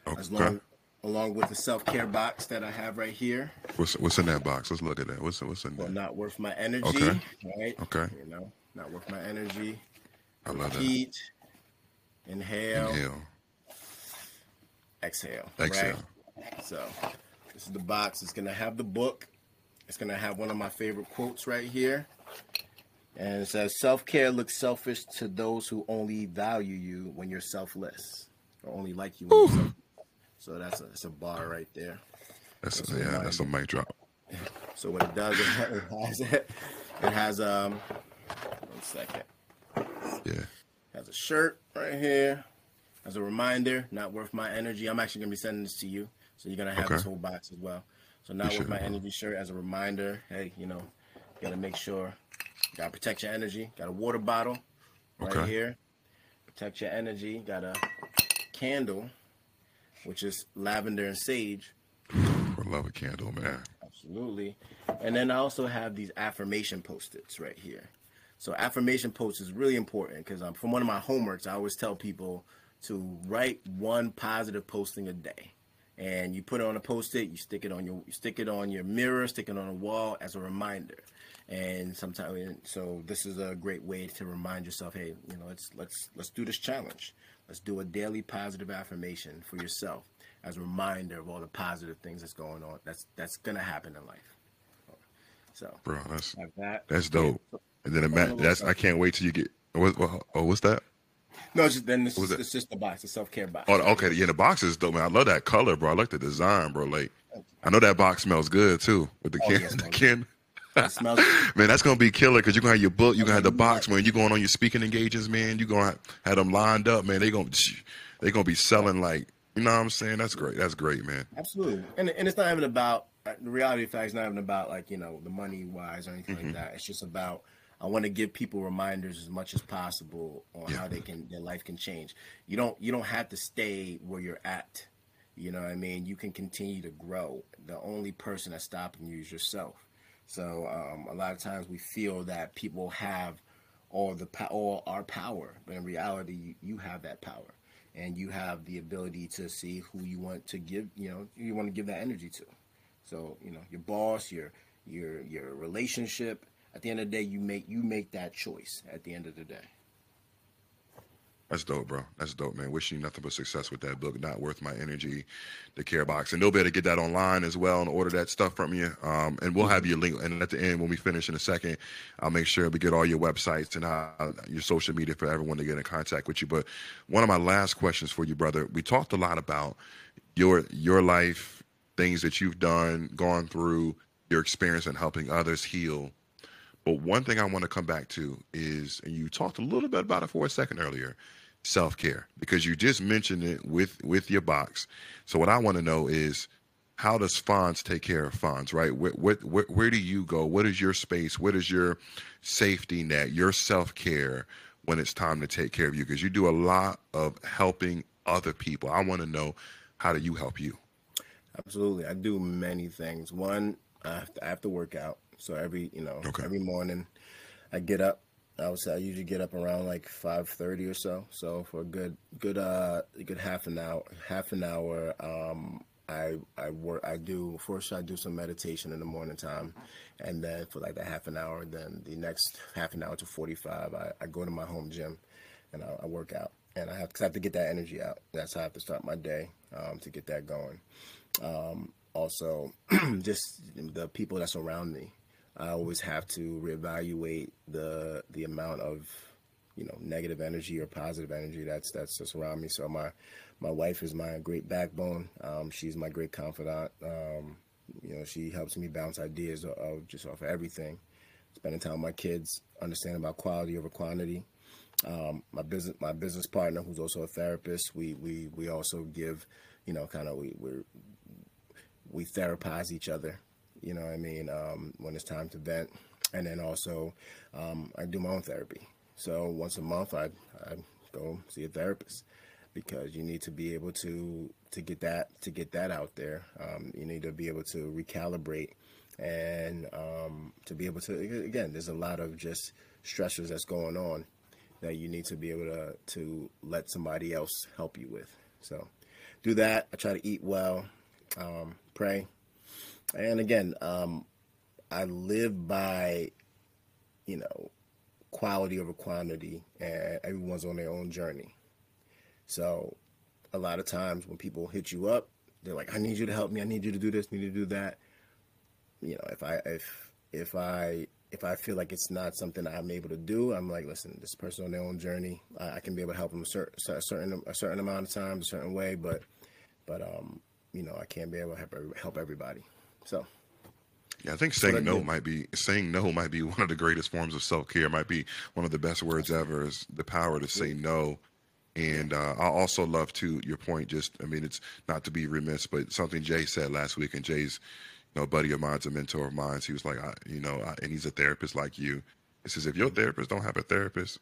Okay. As long along with the self care box that I have right here. What's what's in that box? Let's look at that. What's what's in there? Well, not worth my energy. Okay. Right. Okay. You know, not worth my energy. I love Repeat. that. Inhale. Inhale exhale. Exhale. Right? So this is the box. It's gonna have the book. It's gonna have one of my favorite quotes right here. And it says, self-care looks selfish to those who only value you when you're selfless. Or only like you when you're So that's a, that's a bar right there. That's, that's a, yeah, that's a mic drop. So what it does, it has, it has um, one second. Yeah. It has a shirt right here as a reminder, not worth my energy. I'm actually gonna be sending this to you, so you're gonna have okay. this whole box as well. So not with my energy shirt as a reminder. Hey, you know, you gotta make sure, you gotta protect your energy. Got a water bottle right okay. here, protect your energy. Got a candle, which is lavender and sage. I love a candle, man. Absolutely. And then I also have these affirmation post-its right here. So affirmation post is really important because um, from one of my homeworks, I always tell people to write one positive posting a day and you put it on a post-it you stick it on your you stick it on your mirror stick it on a wall as a reminder. And sometimes so this is a great way to remind yourself hey you know let's let's let's do this challenge. Let's do a daily positive affirmation for yourself as a reminder of all the positive things that's going on that's that's gonna happen in life. So bro that's that. that's dope. And then it, that's i can't wait till you get what, what, oh, what's that no, it's just then it's, just, it's just the box, the self care box. Oh, okay. Yeah, the box is dope, man. I love that color, bro. I like the design, bro. Like, I know that box smells good too with the oh, can. Yes, the can. smells man, that's gonna be killer because you're gonna have your book, you're gonna have the box, man. You're going on your speaking engagements, man. You're gonna have them lined up, man. They gonna they gonna be selling like you know what I'm saying. That's great. That's great, man. Absolutely. And and it's not even about the reality of fact. It's not even about like you know the money wise or anything mm-hmm. like that. It's just about I want to give people reminders as much as possible on yeah. how they can their life can change. You don't you don't have to stay where you're at. You know what I mean? You can continue to grow. The only person that's stopping you is yourself. So um, a lot of times we feel that people have all the all our power, but in reality, you have that power, and you have the ability to see who you want to give. You know, you want to give that energy to. So you know, your boss, your your your relationship, at the end of the day, you make you make that choice. At the end of the day. That's dope, bro. That's dope, man. Wishing you nothing but success with that book, Not Worth My Energy, the Care Box. And they'll be able to get that online as well and order that stuff from you. Um, and we'll have your link. And at the end, when we finish in a second, I'll make sure we get all your websites and uh, your social media for everyone to get in contact with you. But one of my last questions for you, brother, we talked a lot about your your life, things that you've done, gone through, your experience in helping others heal. But one thing I want to come back to is, and you talked a little bit about it for a second earlier, self care, because you just mentioned it with with your box. So what I want to know is, how does Phonz take care of Phonz? Right? Where, where, where, do you go? What is your space? What is your safety net? Your self care when it's time to take care of you? Because you do a lot of helping other people. I want to know how do you help you? Absolutely, I do many things. One, I have to, I have to work out. So every you know okay. every morning, I get up. I would say I usually get up around like five thirty or so. So for a good good uh a good half an hour half an hour um I I work I do first I do some meditation in the morning time, and then for like that half an hour, then the next half an hour to forty five, I, I go to my home gym, and I, I work out, and I have cause I have to get that energy out. That's how I have to start my day um, to get that going. Um, also, just the people that surround me. I always have to reevaluate the the amount of you know negative energy or positive energy that's that's just around me. So my my wife is my great backbone. Um, she's my great confidant. Um, you know, she helps me bounce ideas of, just off of everything. Spending time with my kids, understanding about quality over quantity. Um, my business my business partner, who's also a therapist, we we we also give, you know, kind of we we we therapize each other you know what I mean, um, when it's time to vent. And then also, um, I do my own therapy. So once a month, I, I go see a therapist because you need to be able to to get that to get that out there. Um, you need to be able to recalibrate and um, to be able to again. There's a lot of just stressors that's going on that you need to be able to to let somebody else help you with. So do that. I try to eat well, um, pray, and again, um, I live by, you know, quality over quantity, and everyone's on their own journey. So, a lot of times when people hit you up, they're like, "I need you to help me. I need you to do this. I Need you to do that." You know, if I if if I if I feel like it's not something I'm able to do, I'm like, listen, this person on their own journey. I, I can be able to help them a certain a certain a certain amount of time, a certain way, but but um, you know, I can't be able to help help everybody. So. Yeah, I think saying no might be saying no might be one of the greatest forms of self care. Might be one of the best words ever. Is the power to say no. And uh, I also love to your point. Just I mean, it's not to be remiss, but something Jay said last week, and Jay's you know, buddy of mine's a mentor of mine. He was like, I, you know, I, and he's a therapist like you. It says if your therapist don't have a therapist,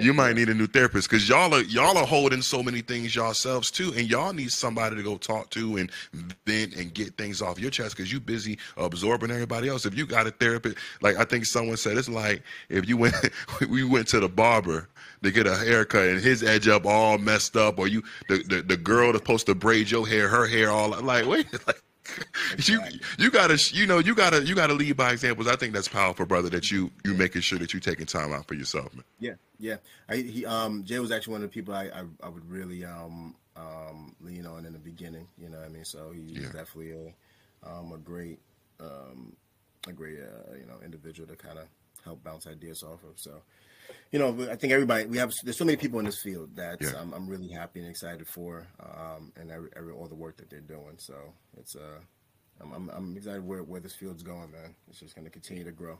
you might need a new therapist because y'all are y'all are holding so many things yourselves too, and y'all need somebody to go talk to and vent and get things off your chest because you busy absorbing everybody else. If you got a therapist, like I think someone said, it's like if you went we went to the barber to get a haircut and his edge up all messed up, or you the the, the girl that's supposed to braid your hair, her hair all like wait like you you gotta you know you gotta you gotta lead by examples. I think that's powerful, brother. That you you making sure that you taking time out for yourself, man. Yeah, yeah. I, he um Jay was actually one of the people I I, I would really um um lean on in the beginning. You know what I mean? So he's yeah. definitely a um a great um a great uh, you know individual to kind of help bounce ideas off of. So you know, I think everybody we have. There's so many people in this field that yeah. I'm, I'm, really happy and excited for, um, and every, every, all the work that they're doing. So it's uh, I'm, I'm, I'm excited where where this field's going, man. It's just going to continue to grow.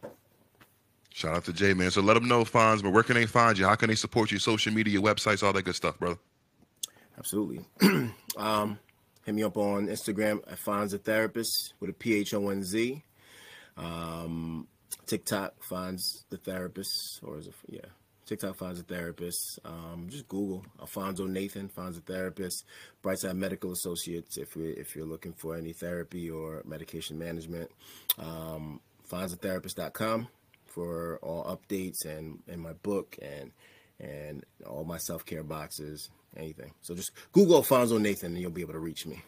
Shout out to Jay, man. So let them know, Phonz, but where can they find you? How can they support you? Social media, websites, all that good stuff, brother. Absolutely. um, hit me up on Instagram at Phonz the Therapist with a P H O N Z. Um, TikTok Phonz the therapist, or is it, yeah, TikTok Phonz a therapist. Um, just Google Alphonso Nathan Phonz a therapist. Brightside Medical Associates if we if you're looking for any therapy or medication management. Um, PhonzTherapist.com for all updates and and my book and and all my self care boxes, anything. So just Google Alphonso Nathan and you'll be able to reach me.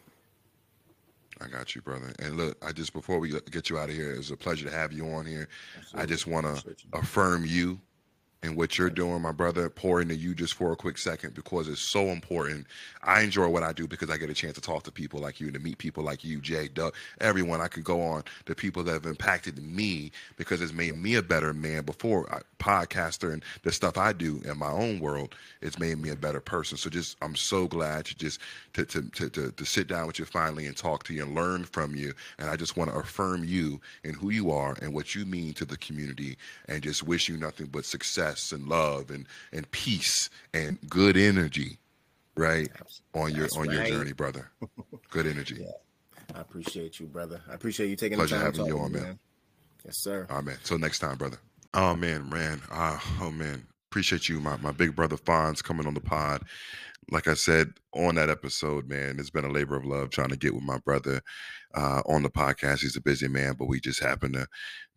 I got you, brother. And look, I just before we get you out of here, it's a pleasure to have you on here. Absolutely. I just want to affirm you and what you're doing, my brother, pour into you just for a quick second because it's so important. I enjoy what I do because I get a chance to talk to people like you, and to meet people like you, Jay, Doug, everyone. I could go on the people that have impacted me because it's made me a better man before I, podcaster and the stuff I do in my own world. It's made me a better person. So just I'm so glad to just to to to to, to sit down with you finally and talk to you and learn from you. And I just want to affirm you and who you are and what you mean to the community, and just wish you nothing but success success and love and and peace and good energy, right? On your on right. your journey, brother. Good energy. yeah. I appreciate you, brother. I appreciate you taking Pleasure the time having you on, man. man. Yes, sir. All right, man. So next time, brother. Oh man, man. Uh, oh man. Appreciate you, my, my big brother Phonz coming on the pod. Like I said on that episode, man, it's been a labor of love trying to get with my brother uh, on the podcast. He's a busy man, but we just happen to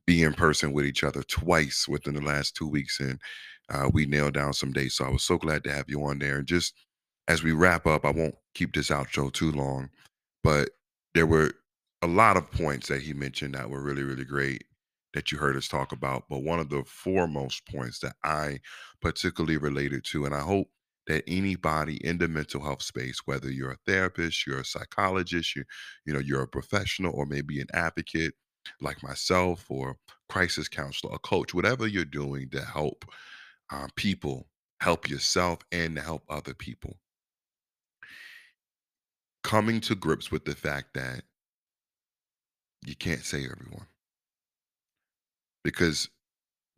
be in person with each other twice within the last two weeks, and uh, we nailed down some dates. So I was so glad to have you on there. And just as we wrap up, I won't keep this outro too long, but there were a lot of points that he mentioned that were really, really great that you heard us talk about. But one of the foremost points that I particularly related to, and I hope that anybody in the mental health space, whether you're a therapist, you're a psychologist, you, you know, you're a professional or maybe an advocate, like myself or crisis counselor, a coach, whatever you're doing to help uh, people, help yourself, and to help other people. Coming to grips with the fact that you can't save everyone. Because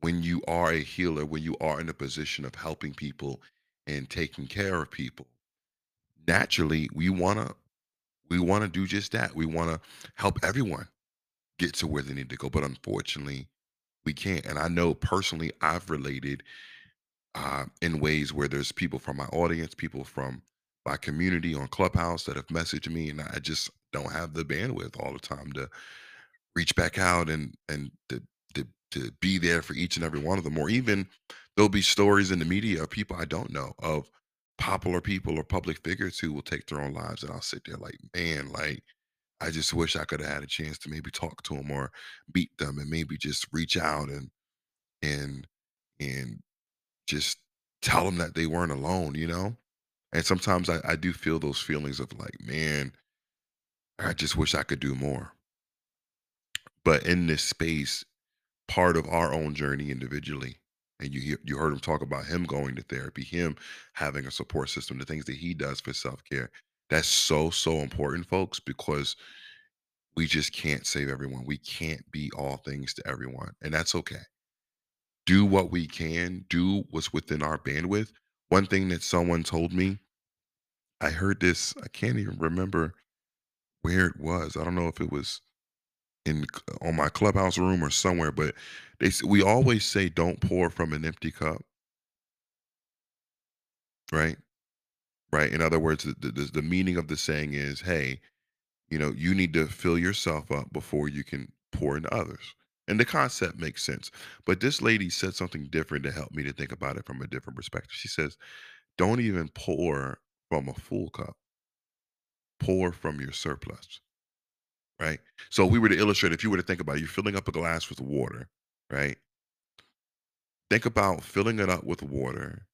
when you are a healer, when you are in a position of helping people and taking care of people, naturally we want to we want to do just that. We want to help everyone get to where they need to go. But unfortunately, we can't. And I know personally, I've related uh, in ways where there's people from my audience, people from my community on Clubhouse that have messaged me, and I just don't have the bandwidth all the time to reach back out and and to to, to be there for each and every one of them. Or even there'll be stories in the media of people I don't know of popular people or public figures who will take their own lives, and I'll sit there like, man, like I just wish I could have had a chance to maybe talk to them or beat them and maybe just reach out and and and just tell them that they weren't alone, you know? And sometimes I, I do feel those feelings of like, man, I just wish I could do more. But in this space, part of our own journey individually, and you hear, you heard him talk about him going to therapy, him having a support system, the things that he does for self care. That's so, so important, folks, because we just can't save everyone. We can't be all things to everyone. And that's okay. Do what we can, do what's within our bandwidth. One thing that someone told me, I heard this, I can't even remember where it was. I don't know if it was in on my clubhouse room or somewhere, but they we always say don't pour from an empty cup. Right? Right? In other words, the, the, the meaning of the saying is, hey, you know, you need to fill yourself up before you can pour into others. And the concept makes sense. But this lady said something different to help me to think about it from a different perspective. She says, don't even pour from a full cup, pour from your surplus, right? So, if we were to illustrate, if you were to think about it, you're filling up a glass with water, right? Think about filling it up with water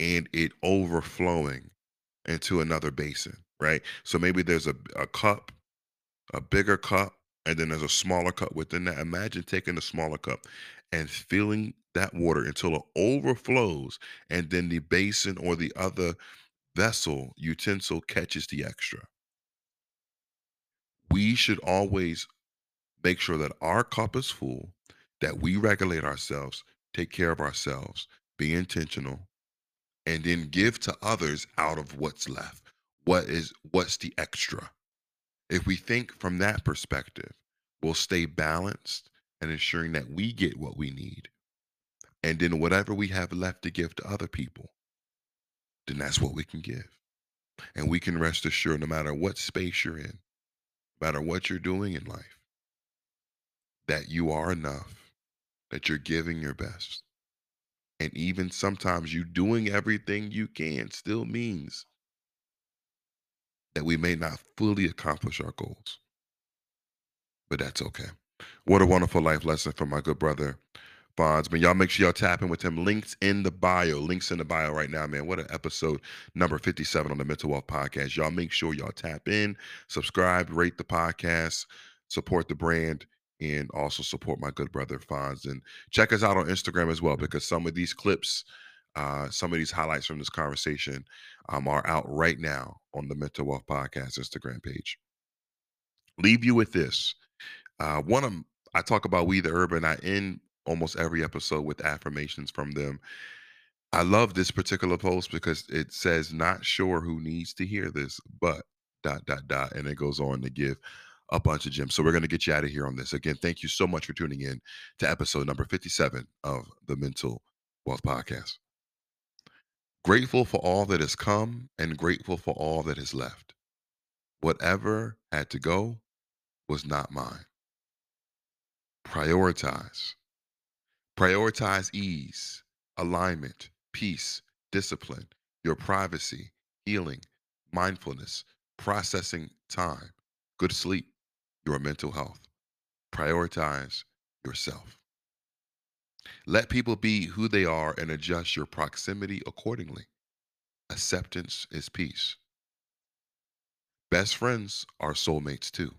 and it overflowing into another basin, right? So maybe there's a, a cup, a bigger cup, and then there's a smaller cup within that. Imagine taking the smaller cup and filling that water until it overflows, and then the basin or the other vessel, utensil catches the extra. We should always make sure that our cup is full, that we regulate ourselves, take care of ourselves, be intentional, and then give to others out of what's left. What is what's the extra? If we think from that perspective, we'll stay balanced and ensuring that we get what we need. And then whatever we have left to give to other people, then that's what we can give. And we can rest assured no matter what space you're in, no matter what you're doing in life, that you are enough, that you're giving your best, and even sometimes you doing everything you can still means that we may not fully accomplish our goals. But that's okay. What a wonderful life lesson from my good brother. But y'all make sure y'all tap in with him. Links in the bio. Links in the bio right now, man. What an episode number 57 on the Mental Wealth Podcast. Y'all make sure y'all tap in, subscribe, rate the podcast, support the brand, and also support my good brother Phonz. And check us out on Instagram as well, because some of these clips, uh, some of these highlights from this conversation um, are out right now on the Mental Wealth Podcast Instagram page. Leave you with this. Uh, one of I talk about We the Urban. I end almost every episode with affirmations from them. I love this particular post because it says, not sure who needs to hear this, but dot, dot, dot. And it goes on to give a bunch of gems. So we're going to get you out of here on this. Again, thank you so much for tuning in to episode number 57 of the Mental Wealth Podcast. Grateful for all that has come and grateful for all that has left. Whatever had to go was not mine. Prioritize. Prioritize ease, alignment, peace, discipline, your privacy, healing, mindfulness, processing time, good sleep, your mental health. Prioritize yourself. Let people be who they are and adjust your proximity accordingly. Acceptance is peace. Best friends are soulmates too.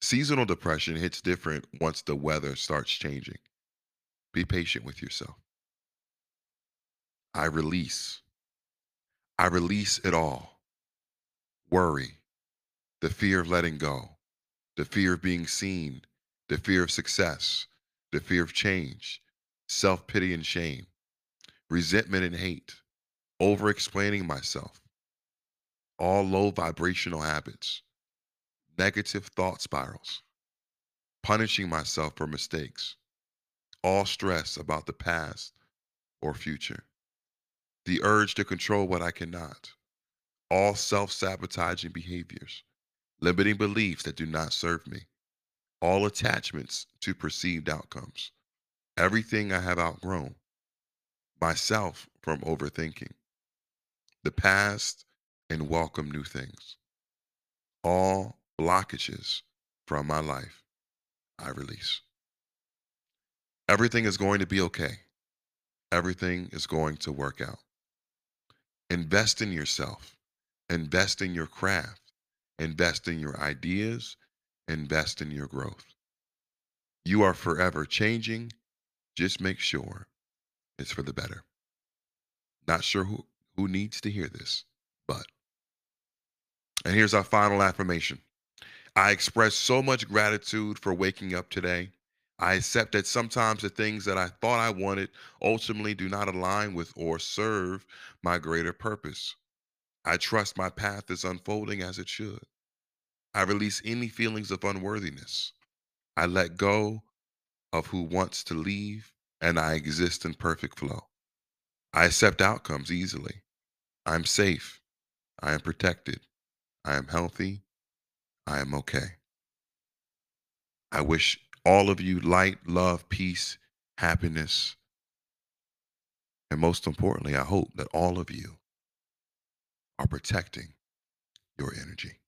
Seasonal depression hits different once the weather starts changing. Be patient with yourself. I release. I release it all. Worry, the fear of letting go, the fear of being seen, the fear of success, the fear of change, self pity and shame, resentment and hate, over explaining myself, all low vibrational habits negative thought spirals, punishing myself for mistakes, all stress about the past or future, the urge to control what I cannot, all self sabotaging behaviors, limiting beliefs that do not serve me, all attachments to perceived outcomes, everything I have outgrown, myself from overthinking, the past and welcome new things, all blockages from my life, I release. Everything is going to be okay. Everything is going to work out. Invest in yourself, invest in your craft, invest in your ideas, invest in your growth. You are forever changing. Just make sure it's for the better. Not sure who, who needs to hear this, but. And here's our final affirmation I express so much gratitude for waking up today. I accept that sometimes the things that I thought I wanted ultimately do not align with or serve my greater purpose. I trust my path is unfolding as it should. I release any feelings of unworthiness. I let go of who wants to leave, and I exist in perfect flow. I accept outcomes easily. I'm safe. I am protected. I am healthy. I am okay. I wish all of you light, love, peace, happiness, and most importantly, I hope that all of you are protecting your energy.